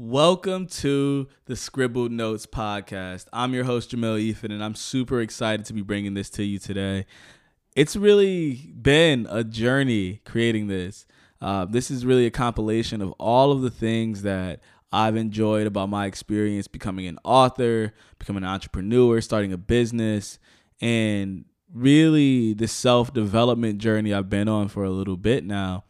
Welcome to the Scribbled Notes podcast. I'm your host, Jamel Ethan, and I'm super excited to be bringing this to you today. It's really been a journey creating this. Uh, this is really a compilation of all of the things that I've enjoyed about my experience becoming an author, becoming an entrepreneur, starting a business, and really the self development journey I've been on for a little bit now.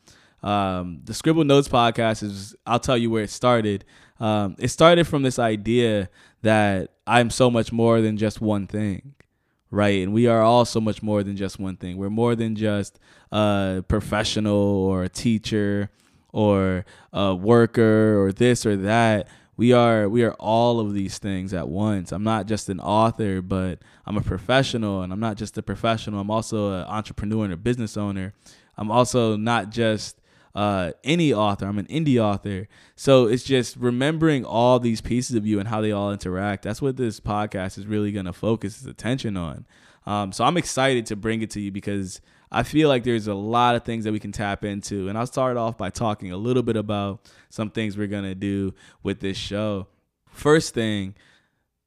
Um, the Scribble Notes podcast is, I'll tell you where it started. Um, it started from this idea that I'm so much more than just one thing, right? And we are all so much more than just one thing. We're more than just a professional or a teacher or a worker or this or that. We are we are all of these things at once. I'm not just an author, but I'm a professional, and I'm not just a professional. I'm also an entrepreneur and a business owner. I'm also not just uh, any author. I'm an indie author. So it's just remembering all these pieces of you and how they all interact. That's what this podcast is really going to focus its attention on. Um, so I'm excited to bring it to you because I feel like there's a lot of things that we can tap into. And I'll start off by talking a little bit about some things we're going to do with this show. First thing,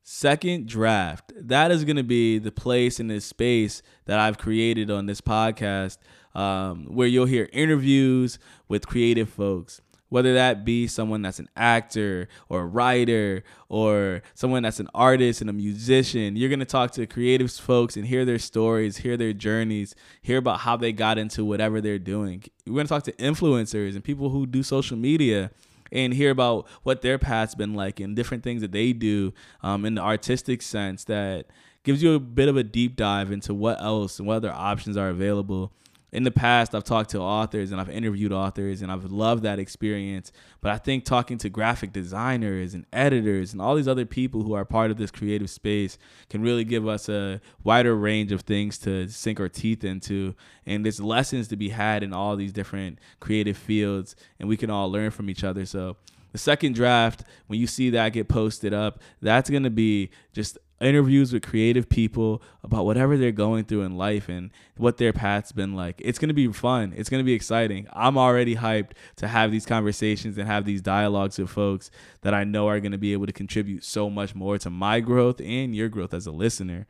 second draft. That is going to be the place in this space that I've created on this podcast um, where you'll hear interviews with creative folks whether that be someone that's an actor or a writer or someone that's an artist and a musician. You're going to talk to creative folks and hear their stories, hear their journeys, hear about how they got into whatever they're doing. We're going to talk to influencers and people who do social media and hear about what their path's been like and different things that they do um, in the artistic sense that gives you a bit of a deep dive into what else and what other options are available in the past I've talked to authors and I've interviewed authors and I've loved that experience. But I think talking to graphic designers and editors and all these other people who are part of this creative space can really give us a wider range of things to sink our teeth into. And there's lessons to be had in all these different creative fields and we can all learn from each other. So the second draft, when you see that get posted up, that's going to be just interviews with creative people about whatever they're going through in life and what their path's been like. It's going to be fun. It's going to be exciting. I'm already hyped to have these conversations and have these dialogues with folks that I know are going to be able to contribute so much more to my growth and your growth as a listener.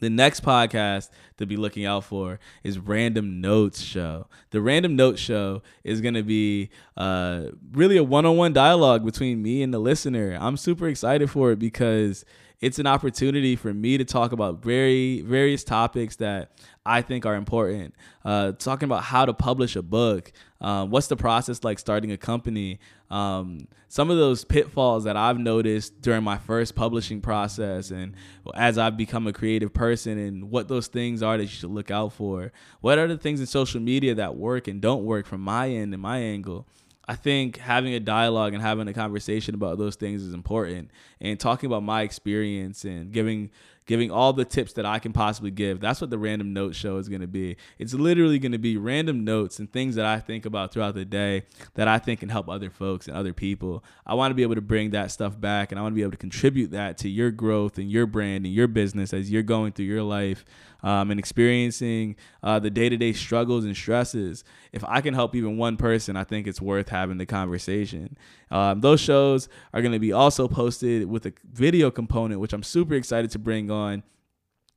The next podcast to be looking out for is Random Notes Show. The Random Notes Show is going to be uh, really a one on one dialogue between me and the listener. I'm super excited for it because it's an opportunity for me to talk about very various topics that I think are important. Uh, talking about how to publish a book, uh, what's the process like starting a company, um, some of those pitfalls that I've noticed during my first publishing process, and as I've become a creative person, and what those things are that you should look out for. What are the things in social media that work and don't work from my end and my angle? I think having a dialogue and having a conversation about those things is important. And talking about my experience and giving giving all the tips that I can possibly give. That's what the random note show is going to be. It's literally going to be random notes and things that I think about throughout the day that I think can help other folks and other people. I want to be able to bring that stuff back and I want to be able to contribute that to your growth and your brand and your business as you're going through your life um, and experiencing uh, the day to day struggles and stresses. If I can help even one person, I think it's worth having the conversation. Um, those shows are going to be also posted with a video component, which I'm super excited to bring on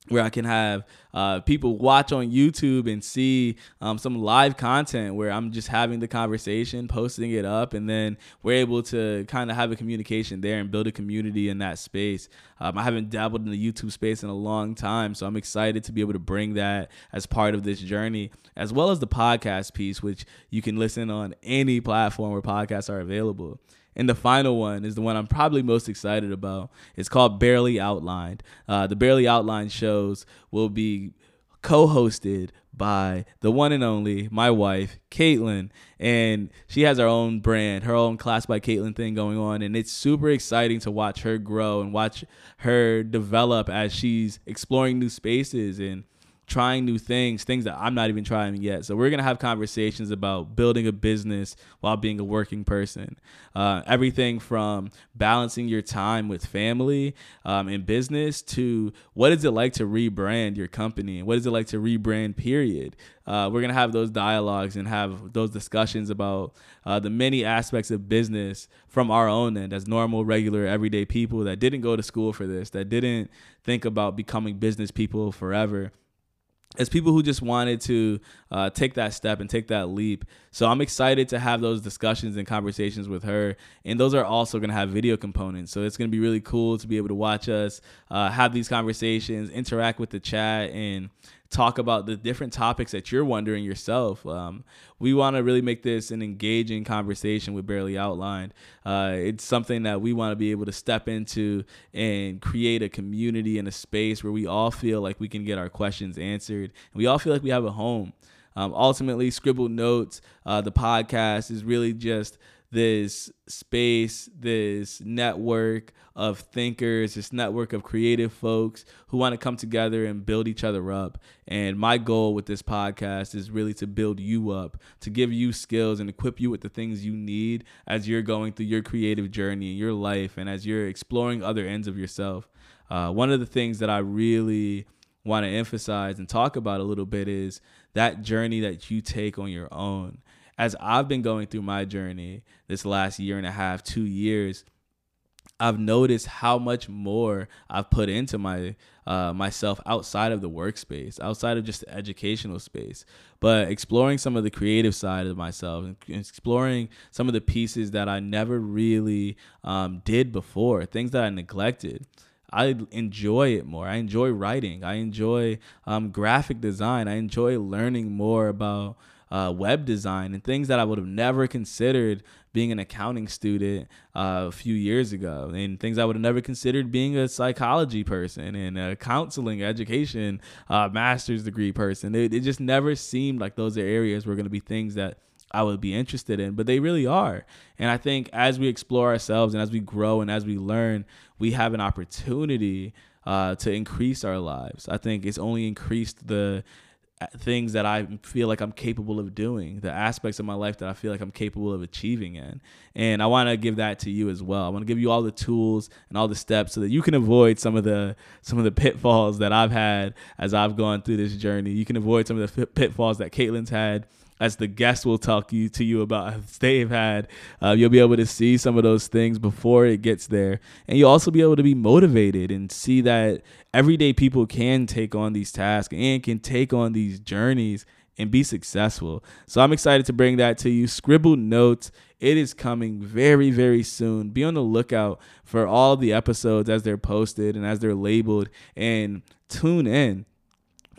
where I can have uh, people watch on YouTube and see um, some live content where I'm just having the conversation, posting it up, and then we're able to kind of have a communication there and build a community in that space. Um, I haven't dabbled in the YouTube space in a long time, so I'm excited to be able to bring that as part of this journey, as well as the podcast piece, which you can listen on any platform where podcasts are available. And the final one is the one I'm probably most excited about. It's called Barely Outlined. Uh, the Barely Outlined shows will be co hosted by the one and only my wife, Caitlin. And she has her own brand, her own Class by Caitlin thing going on. And it's super exciting to watch her grow and watch her develop as she's exploring new spaces and trying new things, things that I'm not even trying yet. So we're gonna have conversations about building a business while being a working person. Uh, everything from balancing your time with family um, and business to what is it like to rebrand your company what is it like to rebrand. Period. Uh, we're gonna have those dialogues and have those discussions about uh, the many aspects of business from our own end as normal, regular, everyday people that didn't go to school for this, that didn't think about becoming business people forever as people who just wanted to uh, take that step and take that leap. So I'm excited to have those discussions and conversations with her. And those are also going to have video components. So it's going to be really cool to be able to watch us uh, have these conversations, interact with the chat, and talk about the different topics that you're wondering yourself. Um, we want to really make this an engaging conversation with Barely Outlined. Uh, it's something that we want to be able to step into and create a community and a space where we all feel like we can get our questions answered. And we all feel like we have a home. Um, ultimately, Scribbled Notes, uh, the podcast, is really just this space, this network of thinkers, this network of creative folks who want to come together and build each other up. And my goal with this podcast is really to build you up, to give you skills and equip you with the things you need as you're going through your creative journey in your life and as you're exploring other ends of yourself. Uh, one of the things that I really want to emphasize and talk about a little bit is that journey that you take on your own as I've been going through my journey this last year and a half, two years, I've noticed how much more I've put into my uh, myself outside of the workspace, outside of just the educational space, but exploring some of the creative side of myself and exploring some of the pieces that I never really um, did before, things that I neglected. I enjoy it more. I enjoy writing. I enjoy um, graphic design. I enjoy learning more about uh, web design and things that I would have never considered being an accounting student uh, a few years ago, and things I would have never considered being a psychology person and a counseling education uh, master's degree person. It, it just never seemed like those are areas were going to be things that I would be interested in, but they really are. And I think as we explore ourselves and as we grow and as we learn, we have an opportunity uh, to increase our lives. I think it's only increased the things that I feel like I'm capable of doing, the aspects of my life that I feel like I'm capable of achieving in. And I want to give that to you as well. I want to give you all the tools and all the steps so that you can avoid some of the some of the pitfalls that I've had as I've gone through this journey. You can avoid some of the pitfalls that Caitlin's had as the guest will talk you to you about they've had. Uh, you'll be able to see some of those things before it gets there, and you'll also be able to be motivated and see that everyday people can take on these tasks and can take on these journeys and be successful. So I'm excited to bring that to you. Scribbled notes. It is coming very, very soon. Be on the lookout for all the episodes as they're posted and as they're labeled and tune in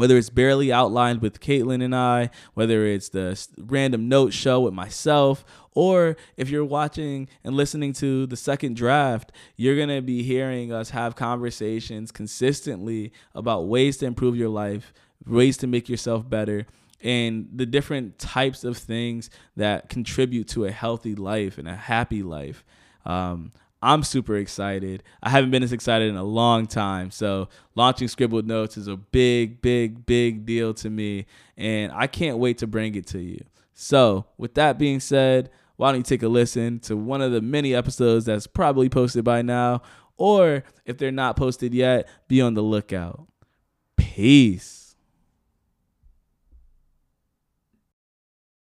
whether it's barely outlined with Caitlin and I, whether it's the random note show with myself, or if you're watching and listening to the second draft, you're going to be hearing us have conversations consistently about ways to improve your life, ways to make yourself better, and the different types of things that contribute to a healthy life and a happy life. Um, I'm super excited. I haven't been this excited in a long time. So, launching Scribbled Notes is a big, big, big deal to me. And I can't wait to bring it to you. So, with that being said, why don't you take a listen to one of the many episodes that's probably posted by now? Or if they're not posted yet, be on the lookout. Peace.